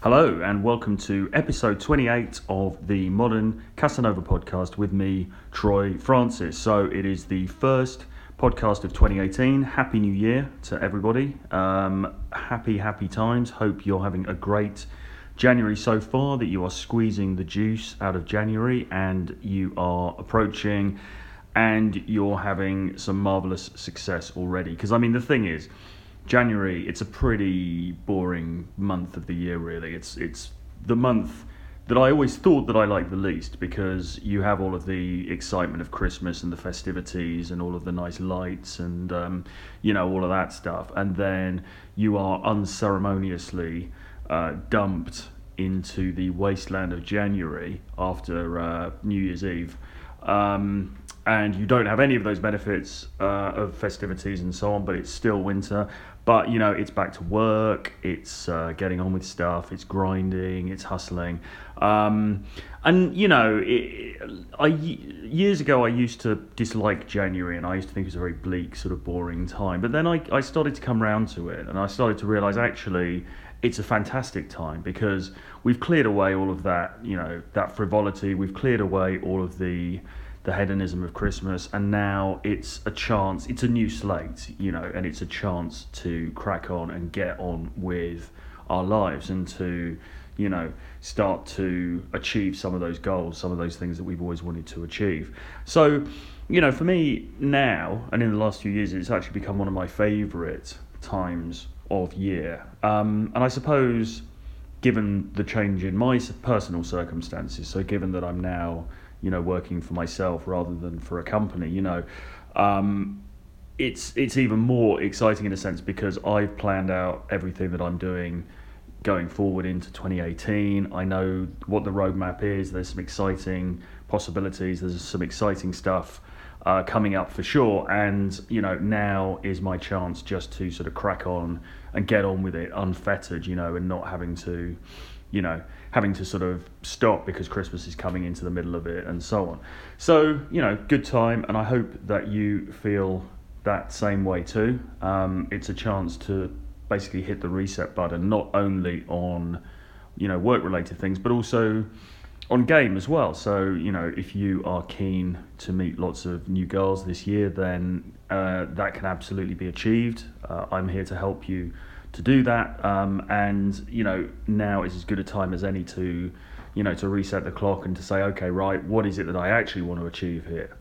Hello, and welcome to episode 28 of the Modern Casanova podcast with me, Troy Francis. So, it is the first podcast of 2018. Happy New Year to everybody. Um, happy, happy times. Hope you're having a great January so far, that you are squeezing the juice out of January and you are approaching and you're having some marvelous success already. Because, I mean, the thing is, January, it's a pretty boring month of the year, really. It's it's the month that I always thought that I liked the least because you have all of the excitement of Christmas and the festivities and all of the nice lights and um, you know all of that stuff, and then you are unceremoniously uh, dumped into the wasteland of January after uh, New Year's Eve. Um, and you don't have any of those benefits uh, of festivities and so on, but it's still winter. But you know, it's back to work. It's uh, getting on with stuff. It's grinding. It's hustling. Um, and you know, it, I years ago I used to dislike January, and I used to think it was a very bleak, sort of boring time. But then I I started to come round to it, and I started to realize actually it's a fantastic time because we've cleared away all of that, you know, that frivolity. We've cleared away all of the the hedonism of Christmas, and now it's a chance, it's a new slate, you know, and it's a chance to crack on and get on with our lives and to, you know, start to achieve some of those goals, some of those things that we've always wanted to achieve. So, you know, for me now, and in the last few years, it's actually become one of my favourite times of year. Um, and I suppose, given the change in my personal circumstances, so given that I'm now you know, working for myself rather than for a company, you know, um, it's it's even more exciting in a sense because I've planned out everything that I'm doing going forward into 2018. I know what the roadmap is. There's some exciting possibilities. There's some exciting stuff uh, coming up for sure. And you know, now is my chance just to sort of crack on and get on with it unfettered, you know, and not having to you know, having to sort of stop because Christmas is coming into the middle of it and so on. So, you know, good time, and I hope that you feel that same way too. Um, it's a chance to basically hit the reset button, not only on, you know, work related things, but also on game as well. So, you know, if you are keen to meet lots of new girls this year, then uh, that can absolutely be achieved. Uh, I'm here to help you to do that. Um, and you know now is as good a time as any to you know to reset the clock and to say, okay, right, what is it that I actually want to achieve here?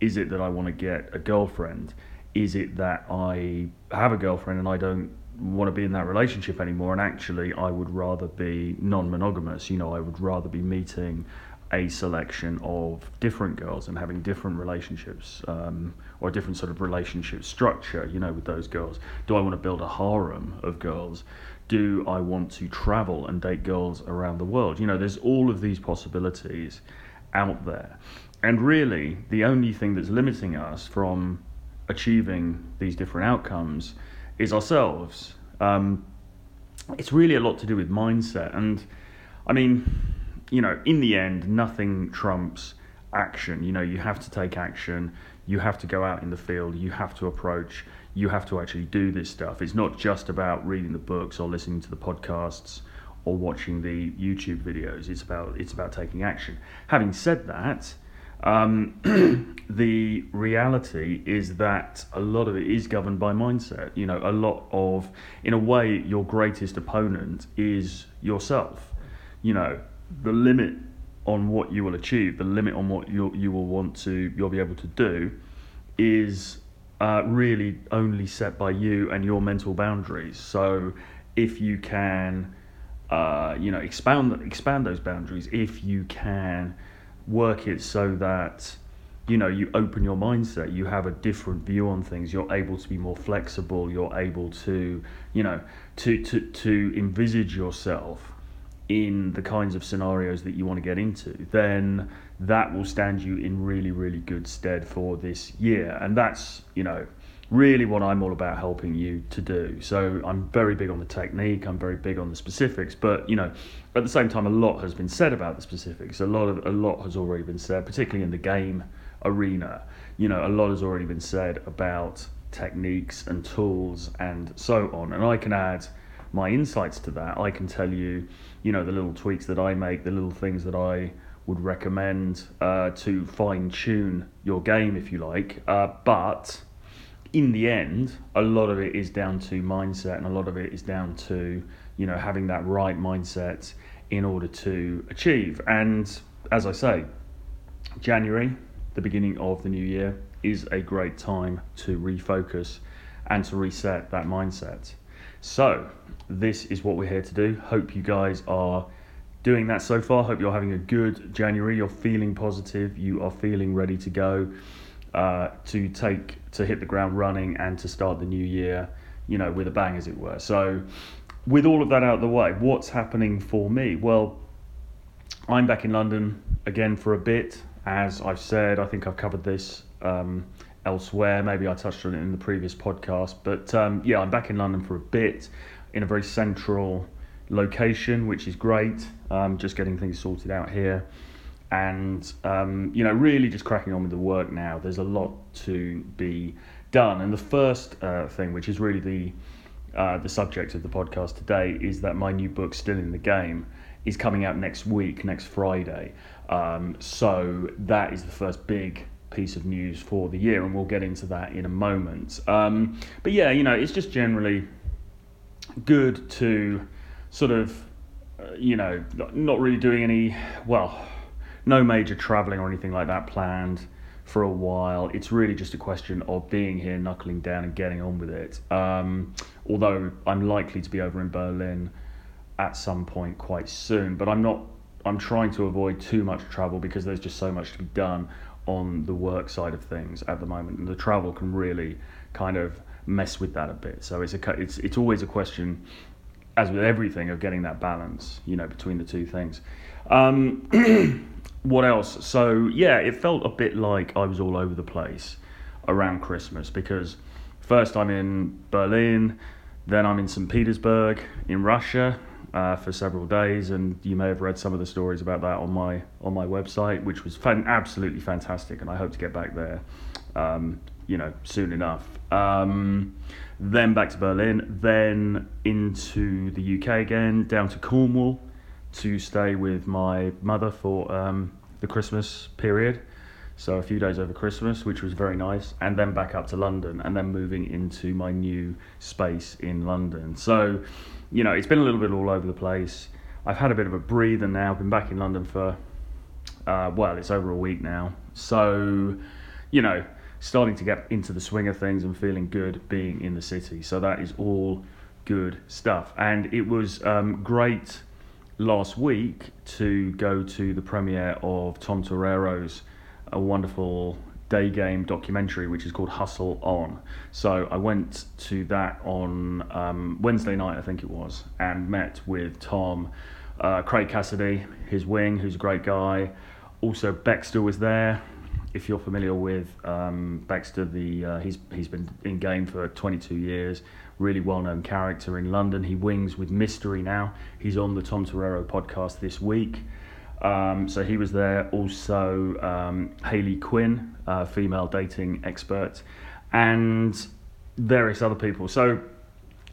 Is it that I want to get a girlfriend? Is it that I have a girlfriend and I don't want to be in that relationship anymore? And actually, I would rather be non-monogamous. You know, I would rather be meeting a selection of different girls and having different relationships um, or a different sort of relationship structure, you know, with those girls. Do I want to build a harem of girls? Do I want to travel and date girls around the world? You know, there's all of these possibilities out there. And really, the only thing that's limiting us from achieving these different outcomes is ourselves. Um, it's really a lot to do with mindset. And I mean, you know, in the end, nothing trumps action. You know, you have to take action. You have to go out in the field. You have to approach. You have to actually do this stuff. It's not just about reading the books or listening to the podcasts or watching the YouTube videos. It's about it's about taking action. Having said that, um, the reality is that a lot of it is governed by mindset. You know, a lot of, in a way, your greatest opponent is yourself. You know, the limit on what you will achieve, the limit on what you you will want to you'll be able to do, is uh, really only set by you and your mental boundaries. So if you can, uh, you know, expand expand those boundaries, if you can work it so that you know you open your mindset you have a different view on things you're able to be more flexible you're able to you know to to to envisage yourself in the kinds of scenarios that you want to get into, then that will stand you in really, really good stead for this year. And that's, you know, really what I'm all about helping you to do. So I'm very big on the technique, I'm very big on the specifics, but you know, at the same time a lot has been said about the specifics. A lot of a lot has already been said, particularly in the game arena. You know, a lot has already been said about techniques and tools and so on. And I can add my insights to that, I can tell you, you know, the little tweaks that I make, the little things that I would recommend uh, to fine tune your game, if you like. Uh, but in the end, a lot of it is down to mindset, and a lot of it is down to you know having that right mindset in order to achieve. And as I say, January, the beginning of the new year, is a great time to refocus and to reset that mindset. So, this is what we're here to do. Hope you guys are doing that so far. Hope you're having a good January. You're feeling positive. You are feeling ready to go uh, to take to hit the ground running and to start the new year, you know, with a bang, as it were. So, with all of that out of the way, what's happening for me? Well, I'm back in London again for a bit. As I've said, I think I've covered this um, elsewhere. Maybe I touched on it in the previous podcast, but um, yeah, I'm back in London for a bit in a very central location, which is great. Um, just getting things sorted out here, and um, you know, really just cracking on with the work now. There's a lot to be done, and the first uh, thing, which is really the uh, the subject of the podcast today, is that my new book, Still in the Game, is coming out next week, next Friday. Um, so that is the first big piece of news for the year, and we'll get into that in a moment. Um, but yeah, you know, it's just generally good to sort of, uh, you know, not really doing any, well, no major traveling or anything like that planned for a while. It's really just a question of being here, knuckling down, and getting on with it. Um, although I'm likely to be over in Berlin at some point quite soon, but I'm not. I'm trying to avoid too much travel because there's just so much to be done on the work side of things at the moment, and the travel can really kind of mess with that a bit. So it's a it's it's always a question, as with everything, of getting that balance, you know, between the two things. Um, what else? So yeah, it felt a bit like I was all over the place around Christmas because first I'm in Berlin, then I'm in St. Petersburg in Russia uh, for several days, and you may have read some of the stories about that on my on my website, which was fan- absolutely fantastic, and I hope to get back there, um, you know, soon enough. Um, then back to Berlin, then into the UK again, down to Cornwall to stay with my mother for um, the Christmas period. So a few days over Christmas, which was very nice, and then back up to London, and then moving into my new space in London. So, you know, it's been a little bit all over the place. I've had a bit of a breather now. I've been back in London for, uh, well, it's over a week now. So, you know, starting to get into the swing of things and feeling good being in the city. So that is all good stuff. And it was um, great last week to go to the premiere of Tom Torero's a wonderful day game documentary which is called Hustle On. So I went to that on um, Wednesday night, I think it was, and met with Tom, uh, Craig Cassidy, his wing, who's a great guy. Also, Baxter was there, if you're familiar with um, Baxter, the uh, he's he's been in game for 22 years. Really well-known character in London. He wings with Mystery now. He's on the Tom Torero podcast this week. Um, so he was there. Also, um, Hayley Quinn, uh, female dating expert, and various other people. So,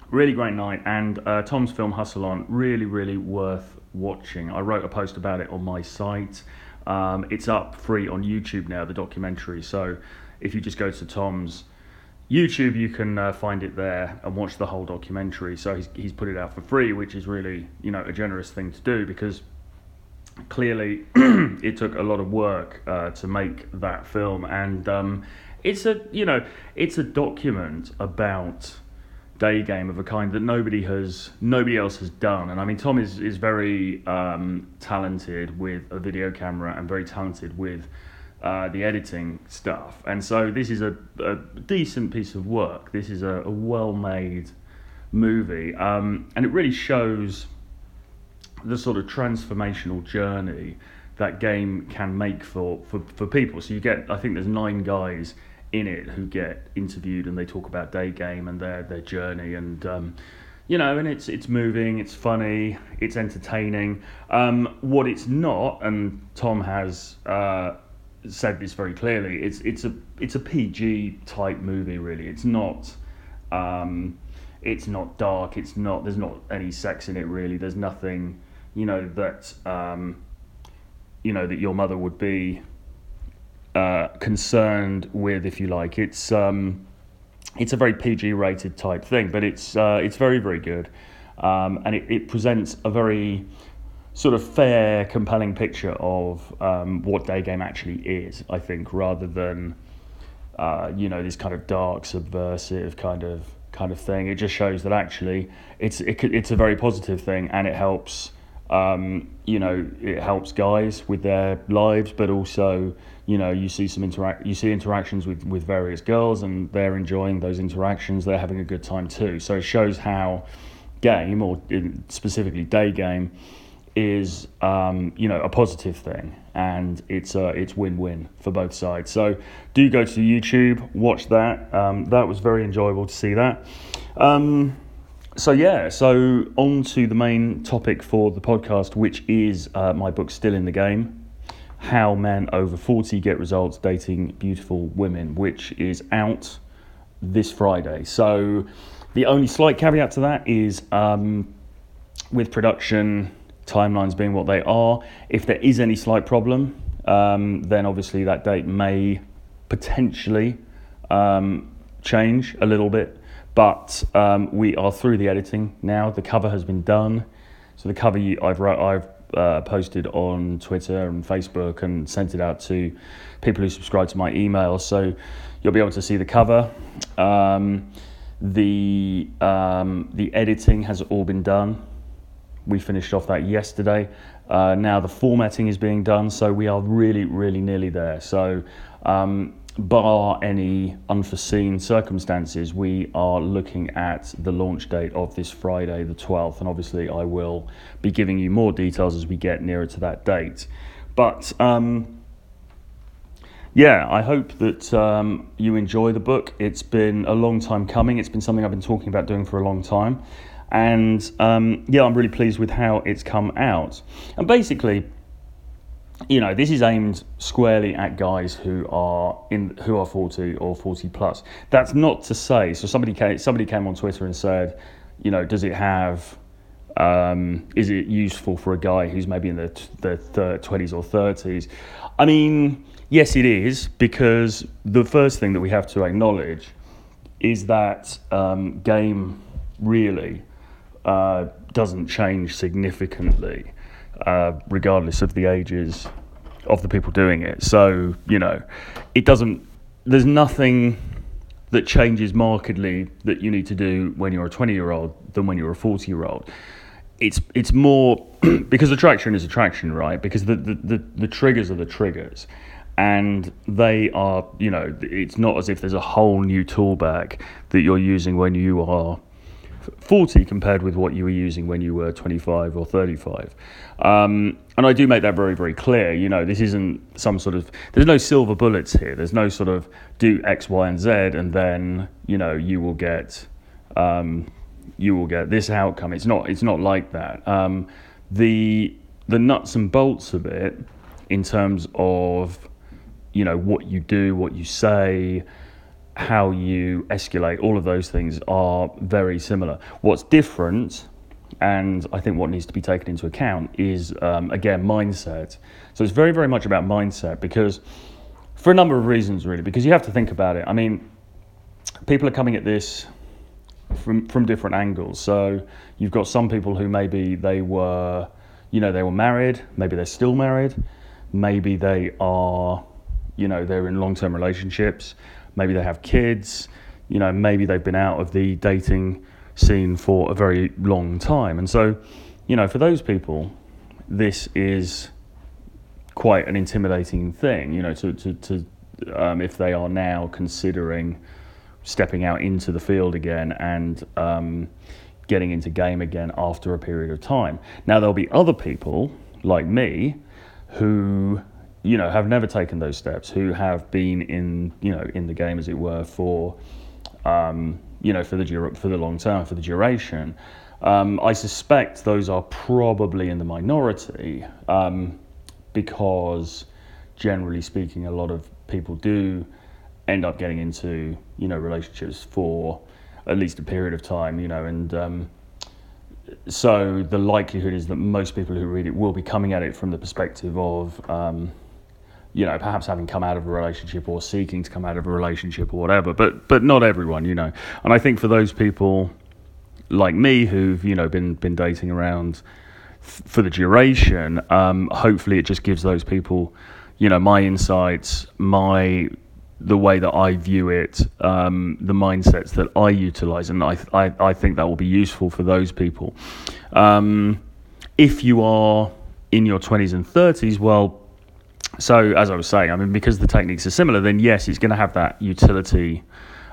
really great night. And uh, Tom's film Hustle On, really, really worth watching. I wrote a post about it on my site. Um, it's up free on YouTube now, the documentary. So if you just go to Tom's YouTube, you can uh, find it there and watch the whole documentary. So he's he's put it out for free, which is really you know a generous thing to do because clearly it took a lot of work uh, to make that film, and um, it's a you know it's a document about day game of a kind that nobody has nobody else has done. And i mean tom is is very um, talented with a video camera and very talented with uh, the editing stuff. And so this is a, a decent piece of work. This is a, a well made movie. Um, and it really shows the sort of transformational journey that game can make for, for, for people so you get i think there's nine guys in it who get interviewed and they talk about day game and their their journey and um, you know and it's it's moving it's funny it's entertaining um, what it's not and Tom has uh, said this very clearly it's it's a it's a PG type movie really it's not um, it's not dark. It's not. There's not any sex in it really. There's nothing, you know, that um, you know that your mother would be uh, concerned with, if you like. It's um, it's a very PG rated type thing, but it's uh, it's very very good, um, and it, it presents a very sort of fair, compelling picture of um, what day game actually is. I think rather than uh, you know this kind of dark, subversive kind of kind of thing. It just shows that actually it's it, it's a very positive thing, and it helps. Um, you know, it helps guys with their lives, but also, you know, you see some interact, you see interactions with, with various girls, and they're enjoying those interactions. They're having a good time too. So it shows how game, or specifically day game, is um, you know a positive thing, and it's uh, it's win win for both sides. So do go to YouTube, watch that. Um, that was very enjoyable to see that. Um, so yeah, so on to the main topic for the podcast, which is uh, my book Still in the Game. How men over 40 get results dating beautiful women, which is out this Friday. So, the only slight caveat to that is um, with production, timelines being what they are. If there is any slight problem, um, then obviously that date may potentially um, change a little bit. But um, we are through the editing now. The cover has been done. So the cover you, I've I've uh, posted on Twitter and Facebook and sent it out to people who subscribe to my email. So you'll be able to see the cover. Um, the um, the editing has all been done we finished off that yesterday. Uh, now the formatting is being done, so we are really, really nearly there. So, um, bar any unforeseen circumstances, we are looking at the launch date of this Friday, the 12th, and obviously I will be giving you more details as we get nearer to that date. But um, yeah, I hope that um, you enjoy the book. It's been a long time coming. It's been something I've been talking about doing for a long time. And um, yeah, I'm really pleased with how it's come out. And basically, you know, this is aimed squarely at guys who are in who are 40 or 40 plus. That's not to say. So somebody came, somebody came on Twitter and said, you know, does it have um, is it useful for a guy who's maybe in the, the 20s or 30s? I mean, yes, it is, because the first thing that we have to acknowledge is that um, game really uh, doesn't change significantly, uh, regardless of the ages of the people doing it. So, you know, it doesn't, there's nothing that changes markedly that you need to do when you're a 20 year old than when you're a 40 year old. It's, it's more because attraction is attraction, right? Because the, the, the, the triggers are the triggers and they are, you know, it's not as if there's a whole new tool bag that you're using when you are 40 compared with what you were using when you were 25 or 35. Um, and I do make that very, very clear. You know, this isn't some sort of, there's no silver bullets here. There's no sort of do X, Y, and Z, and then, you know, you will get, um, you will get this outcome. It's not, it's not like that. Um, the, the nuts and bolts of it in terms of, you know, what you do, what you say, how you escalate, all of those things are very similar. What's different, and I think what needs to be taken into account, is um, again mindset. So it's very, very much about mindset because, for a number of reasons, really, because you have to think about it. I mean, people are coming at this from from different angles. So you've got some people who maybe they were, you know, they were married, maybe they're still married, maybe they are, you know, they're in long term relationships maybe they have kids, you know, maybe they've been out of the dating scene for a very long time. And so, you know, for those people, this is quite an intimidating thing, you know, to, to, to um, if they are now considering stepping out into the field again and um, getting into game again after a period of time. Now, there'll be other people like me who you know, have never taken those steps, who have been in, you know, in the game as it were for, um, you know, for the for the long term, for the duration. Um, I suspect those are probably in the minority um, because, generally speaking, a lot of people do end up getting into, you know, relationships for at least a period of time, you know, and um, so the likelihood is that most people who read it will be coming at it from the perspective of, um, you know, perhaps having come out of a relationship or seeking to come out of a relationship or whatever, but but not everyone, you know. And I think for those people like me who've you know been been dating around for the duration, um, hopefully it just gives those people, you know, my insights, my the way that I view it, um, the mindsets that I utilize, and I, I, I think that will be useful for those people. Um, if you are in your 20s and 30s, well, so as I was saying, I mean, because the techniques are similar, then yes, it's going to have that utility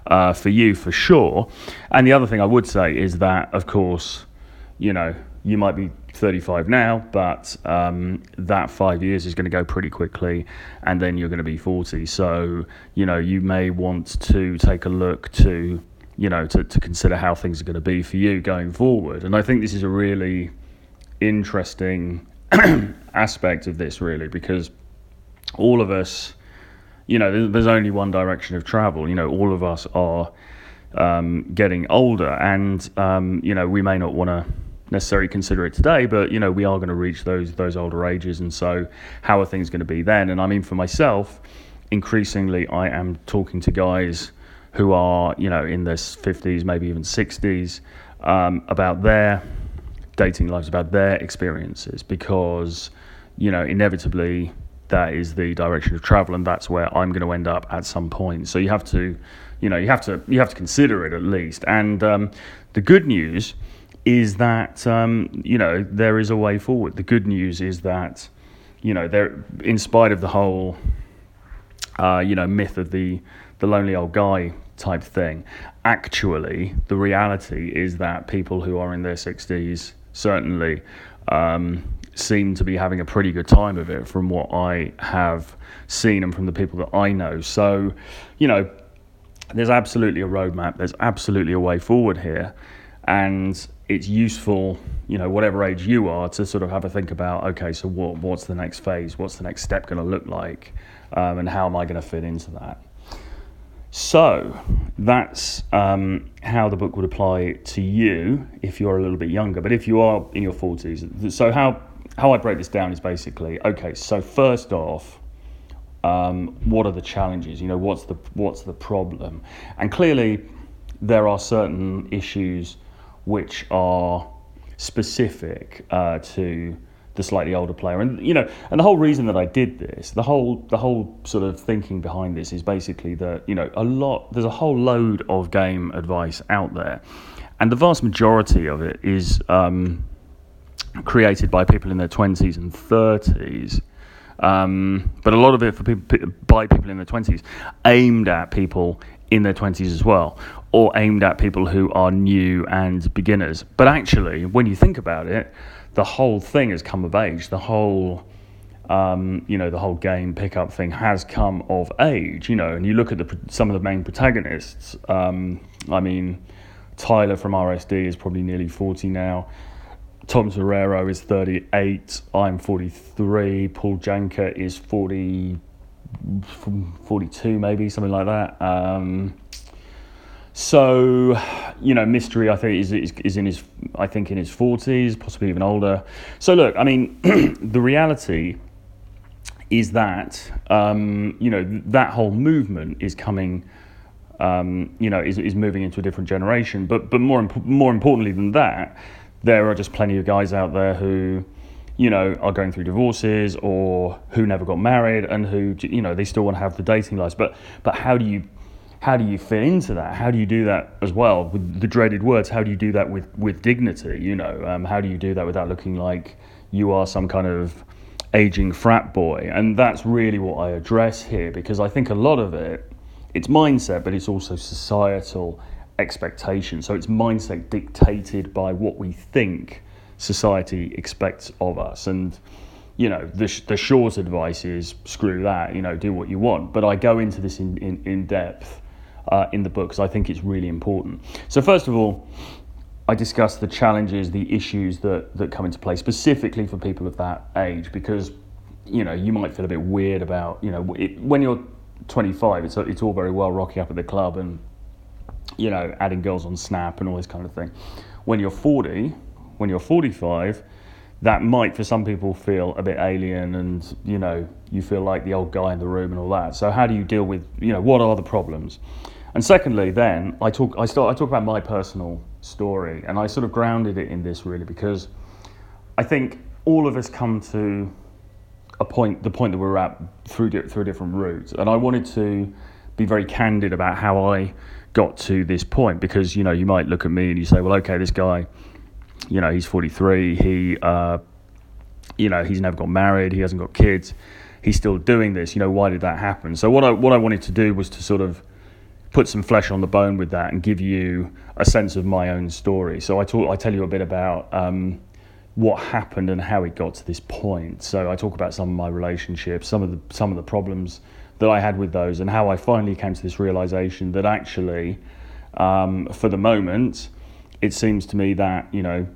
uh, for you for sure. And the other thing I would say is that, of course, you know, you might be 35 now, but um, that five years is going to go pretty quickly, and then you're going to be 40. So, you know, you may want to take a look to, you know, to, to consider how things are going to be for you going forward. And I think this is a really interesting aspect of this, really, because all of us, you know, there's only one direction of travel. You know, all of us are um, getting older, and, um, you know, we may not want to necessarily consider it today, but you know we are going to reach those those older ages, and so how are things going to be then? And I mean, for myself, increasingly I am talking to guys who are you know in their fifties, maybe even sixties, um, about their dating lives, about their experiences, because you know inevitably that is the direction of travel, and that's where I'm going to end up at some point. So you have to, you know, you have to you have to consider it at least. And um, the good news is that um, you know there is a way forward. The good news is that you know there, in spite of the whole uh, you know myth of the the lonely old guy type thing, actually the reality is that people who are in their sixties certainly um, seem to be having a pretty good time of it from what I have seen and from the people that I know. So you know there's absolutely a roadmap. There's absolutely a way forward here, and it's useful, you know, whatever age you are, to sort of have a think about, okay, so what, what's the next phase? What's the next step going to look like? Um, and how am I going to fit into that? So that's um, how the book would apply to you if you're a little bit younger. But if you are in your 40s, so how, how I break this down is basically okay, so first off, um, what are the challenges? You know, what's the, what's the problem? And clearly, there are certain issues which are specific uh, to the slightly older player. And you know, and the whole reason that I did this, the whole the whole sort of thinking behind this is basically that you know a lot there's a whole load of game advice out there, and the vast majority of it is um, created by people in their twenties and thirties. Um, but a lot of it for people by people in their twenties, aimed at people in their 20s as well, or aimed at people who are new and beginners. But actually, when you think about it, the whole thing has come of age. The whole, um, you know, the whole game pickup thing has come of age. You know, and you look at the some of the main protagonists. Um, I mean, Tyler from RSD is probably nearly 40 now. Tom Torero is 38. I'm 43. Paul Janka is 40 42 maybe something like that um, so you know mystery i think is, is, is in his i think in his 40s possibly even older so look i mean the reality is that um, you know that whole movement is coming um, you know is, is moving into a different generation but but more imp- more importantly than that there are just plenty of guys out there who you know, are going through divorces or who never got married and who, you know, they still want to have the dating lives. But, but how do you, how do you fit into that? How do you do that as well with the dreaded words? How do you do that with, with dignity? You know, um, how do you do that without looking like you are some kind of aging frat boy? And that's really what I address here because I think a lot of it, it's mindset, but it's also societal expectation. So it's mindset dictated by what we think society expects of us. And you know, the, the short advice is screw that, you know, do what you want. But I go into this in, in, in depth uh, in the book because I think it's really important. So, first of all, I discuss the challenges, the issues that, that come into play specifically for people of that age because, you know, you might feel a bit weird about, you know, it, when you're 25, it's, it's all very well rocking up at the club and you know, adding girls on Snap and all this kind of thing. When you're 40, when you're 45, that might for some people feel a bit alien and you know you feel like the old guy in the room and all that. So how do you deal with you know what are the problems? And secondly then i talk i start i talk about my personal story and i sort of grounded it in this really because i think all of us come to a point the point that we're at through through different route and i wanted to be very candid about how i got to this point because you know you might look at me and you say well okay this guy you know, he's 43. He, uh, you know, he's never got married. He hasn't got kids. He's still doing this. You know, why did that happen? So what I what I wanted to do was to sort of put some flesh on the bone with that and give you a sense of my own story. So I talk, I tell you a bit about um, what happened and how it got to this point. So I talk about some of my relationships, some of the some of the problems that I had with those, and how I finally came to this realization that actually, um, for the moment, it seems to me that you know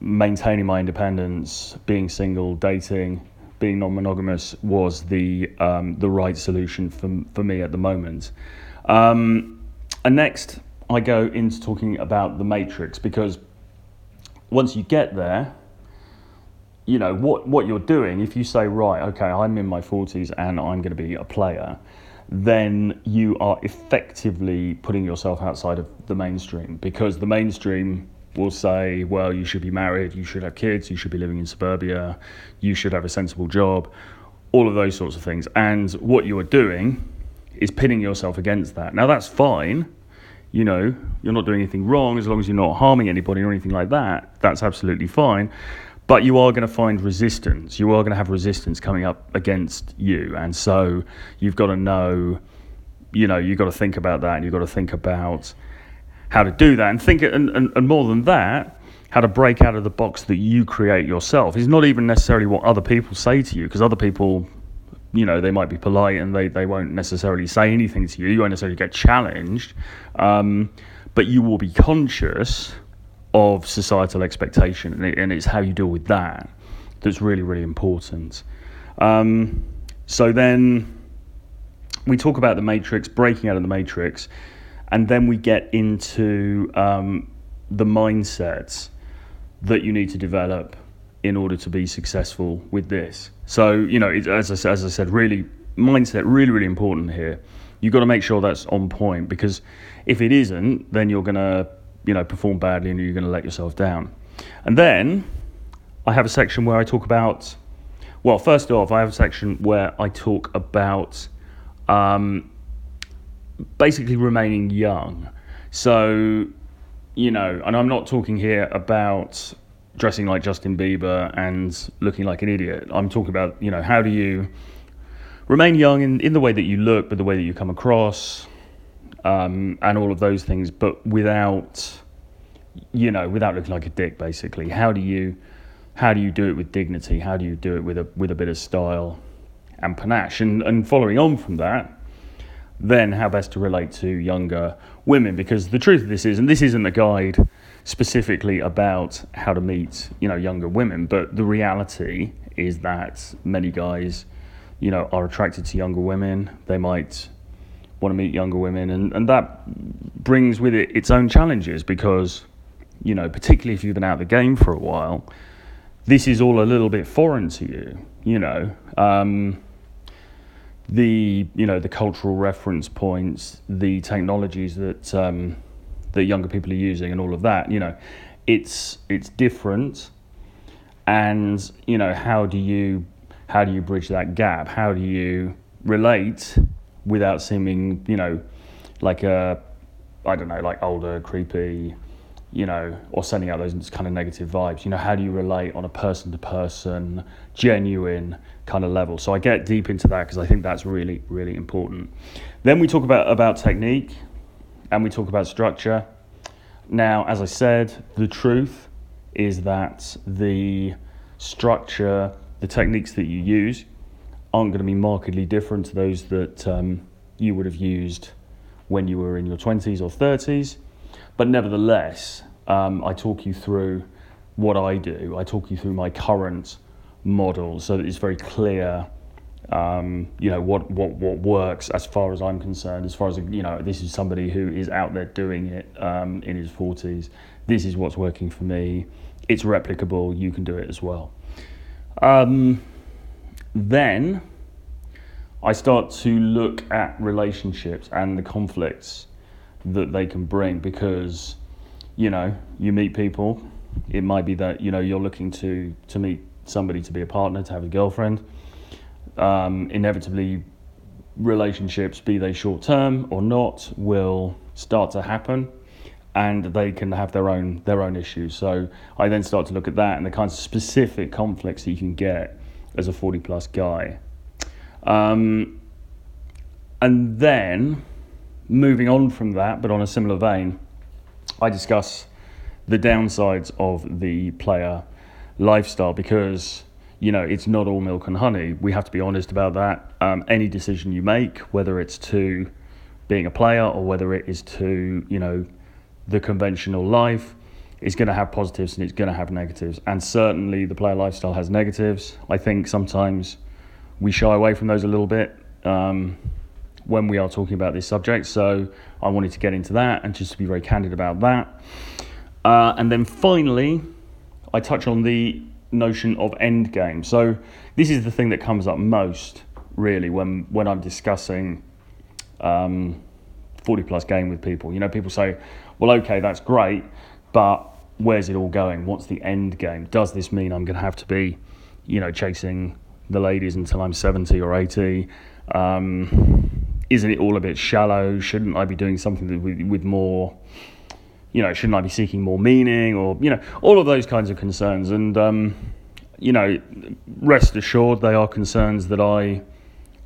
maintaining my independence, being single, dating, being non-monogamous was the um, the right solution for for me at the moment. Um, and next, I go into talking about the matrix because once you get there, you know what what you're doing. If you say right, okay, I'm in my 40s and I'm going to be a player then you are effectively putting yourself outside of the mainstream because the mainstream will say, well, you should be married, you should have kids, you should be living in suburbia, you should have a sensible job, all of those sorts of things. And what you are doing is pinning yourself against that. Now, that's fine. You know, you're not doing anything wrong as long as you're not harming anybody or anything like that. That's absolutely fine. But you are going to find resistance. You are going to have resistance coming up against you. And so you've got to know, you know, you've got to think about that and you've got to think about how to do that. And think, and, and, and more than that, how to break out of the box that you create yourself. It's not even necessarily what other people say to you, because other people, you know, they might be polite and they, they won't necessarily say anything to you. You won't necessarily get challenged. Um, but you will be conscious of societal expectation, and, it, and, it's how you deal with that that's really, really important. Um, so then we talk about the matrix, breaking out of the matrix, and then we get into um, the mindsets that you need to develop in order to be successful with this. So, you know, it, as, I, as I said, really, mindset, really, really important here. You've got to make sure that's on point because if it isn't, then you're going to you know, perform badly and you're going to let yourself down. And then I have a section where I talk about, well, first off, I have a section where I talk about um, basically remaining young. So, you know, and I'm not talking here about dressing like Justin Bieber and looking like an idiot. I'm talking about, you know, how do you remain young in, in the way that you look, but the way that you come across, um, and all of those things, but without, you know, without looking like a dick. Basically, how do you, how do you do it with dignity? How do you do it with a with a bit of style and panache? And and following on from that, then how best to relate to younger women? Because the truth of this is, and this isn't a guide specifically about how to meet, you know, younger women, but the reality is that many guys, you know, are attracted to younger women. They might want to meet younger women, and, and that brings with it its own challenges because, you know, particularly if you've been out of the game for a while, this is all a little bit foreign to you, you know. Um, the you know the cultural reference points, the technologies that um, that younger people are using, and all of that, you know, it's it's different, and you know how do you how do you bridge that gap? How do you relate without seeming, you know, like a, I don't know, like older, creepy, you know, or sending out those kind of negative vibes. You know, how do you relate on a person to person, genuine kind of level? So I get deep into that because I think that's really, really important. Then we talk about, about technique and we talk about structure. Now, as I said, the truth is that the structure, the techniques that you use, aren't going to be markedly different to those that um, you would have used when you were in your 20s or 30s. But nevertheless, um, I talk you through what I do. I talk you through my current model so that it's very clear Um, you know what, what what works as far as I'm concerned. As far as you know, this is somebody who is out there doing it um, in his forties. This is what's working for me. It's replicable. You can do it as well. Um, then I start to look at relationships and the conflicts that they can bring because you know you meet people. It might be that you know you're looking to to meet somebody to be a partner, to have a girlfriend um, inevitably relationships, be they short term or not, will start to happen, and they can have their own their own issues. So I then start to look at that and the kinds of specific conflicts that you can get as a forty plus guy, um, and then moving on from that, but on a similar vein, I discuss the downsides of the player lifestyle because you know, it's not all milk and honey. We have to be honest about that. Um, any decision you make, whether it's to being a player or whether it is to, you know, the conventional life, is going to have positives and it's going to have negatives. And certainly the player lifestyle has negatives. I think sometimes we shy away from those a little bit um, when we are talking about this subject. So I wanted to get into that and just to be very candid about that. Uh, and then finally, I touch on the notion of end game. So this is the thing that comes up most really when when I'm discussing um, 40 plus game with people. You know, people say, well, okay, that's great, but where's it all going? What's the end game? Does this mean I'm going to have to be, you know, chasing the ladies until I'm 70 or 80? Um, isn't it all a bit shallow? Shouldn't I be doing something with, with more you know, shouldn't I be seeking more meaning or, you know, all of those kinds of concerns. And, um, you know, rest assured, they are concerns that I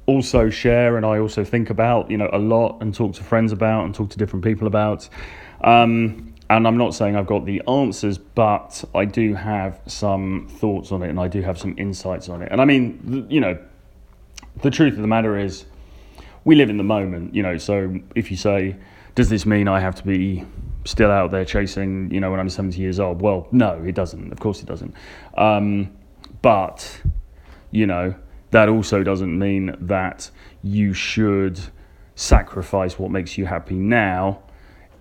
also share and I also think about, you know, a lot and talk to friends about and talk to different people about. Um, and I'm not saying I've got the answers, but I do have some thoughts on it and I do have some insights on it. And I mean, you know, the truth of the matter is, we live in the moment, you know, so if you say, does this mean I have to be still out there chasing, you know, when I'm 70 years old? Well, no, it doesn't. Of course, it doesn't. Um, but, you know, that also doesn't mean that you should sacrifice what makes you happy now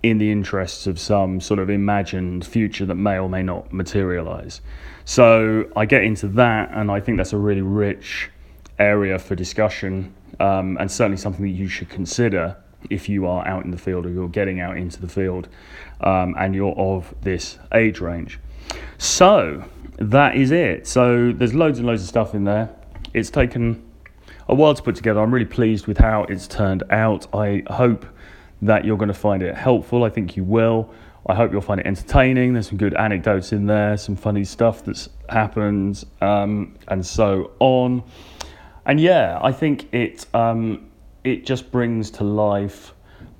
in the interests of some sort of imagined future that may or may not materialize. So I get into that, and I think that's a really rich area for discussion, um, and certainly something that you should consider if you are out in the field or you're getting out into the field um, and you're of this age range. So that is it. So there's loads and loads of stuff in there. It's taken a while to put together. I'm really pleased with how it's turned out. I hope that you're going to find it helpful. I think you will. I hope you'll find it entertaining. There's some good anecdotes in there, some funny stuff that's happened, um, and so on. And yeah, I think it um, it just brings to life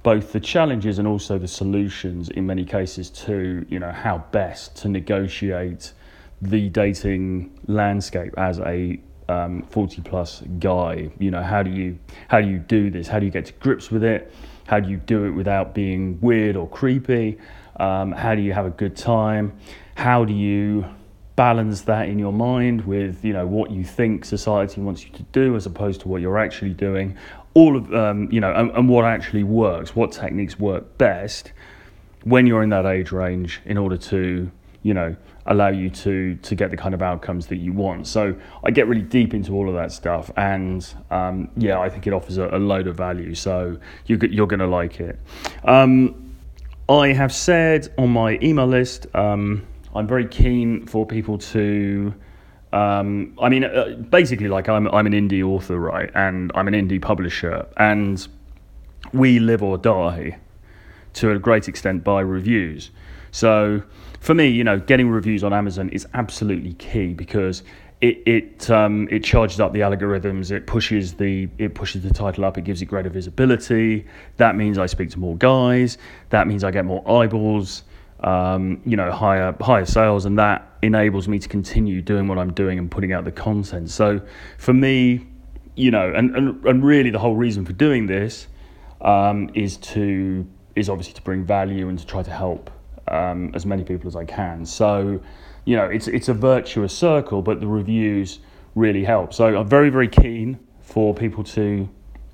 both the challenges and also the solutions in many cases to you know how best to negotiate the dating landscape as a um, 40 plus guy you know how do you how do you do this how do you get to grips with it how do you do it without being weird or creepy? Um, how do you have a good time? How do you balance that in your mind with you know what you think society wants you to do as opposed to what you're actually doing? All of um, you know and, and what actually works what techniques work best when you're in that age range in order to you know allow you to to get the kind of outcomes that you want. So i get really deep into all of that stuff and um, yeah i think it offers a, a load of value. So you, you're going to like it. Um, i have said on my email list um, i'm very keen for people to um, I mean, uh, basically, like I'm I'm an indie author, right, and I'm an indie publisher, and we live or die to a great extent by reviews. So for me, you know, getting reviews on Amazon is absolutely key because it it um, it charges up the algorithms. It pushes the it pushes the title up. It gives it greater visibility. That means I speak to more guys. That means I get more eyeballs um, you know, higher higher sales, and that enables me to continue doing what I'm doing and putting out the content. So for me, you know, and and, and really the whole reason for doing this um, is to is obviously to bring value and to try to help um, as many people as I can. So, you know, it's it's a virtuous circle, but the reviews really help. So I'm very very keen for people to,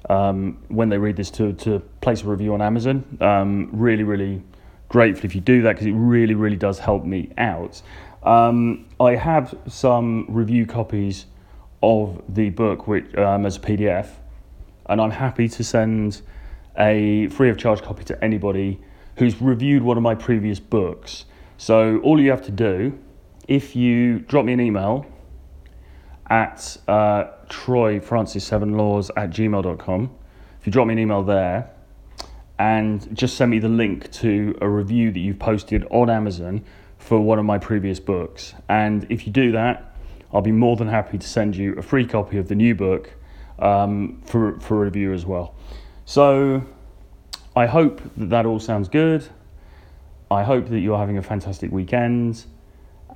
um, when they read this, to, to place a review on Amazon. Um, really, really grateful if you do that because it really, really does help me out. Um, I have some review copies of the book which um, as a PDF, and I'm happy to send a free of charge copy to anybody who's reviewed one of my previous books. So all you have to do, if you drop me an email at uh, Troy Francis Seven Laws at gmail.com, if you drop me an email there, and just send me the link to a review that you've posted on Amazon for one of my previous books. And if you do that, I'll be more than happy to send you a free copy of the new book um, for, for review as well. So I hope that that all sounds good. I hope that you're having a fantastic weekend.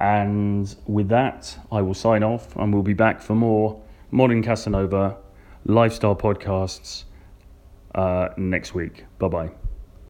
And with that, I will sign off and we'll be back for more Modern Casanova lifestyle podcasts uh, next week. Bye bye.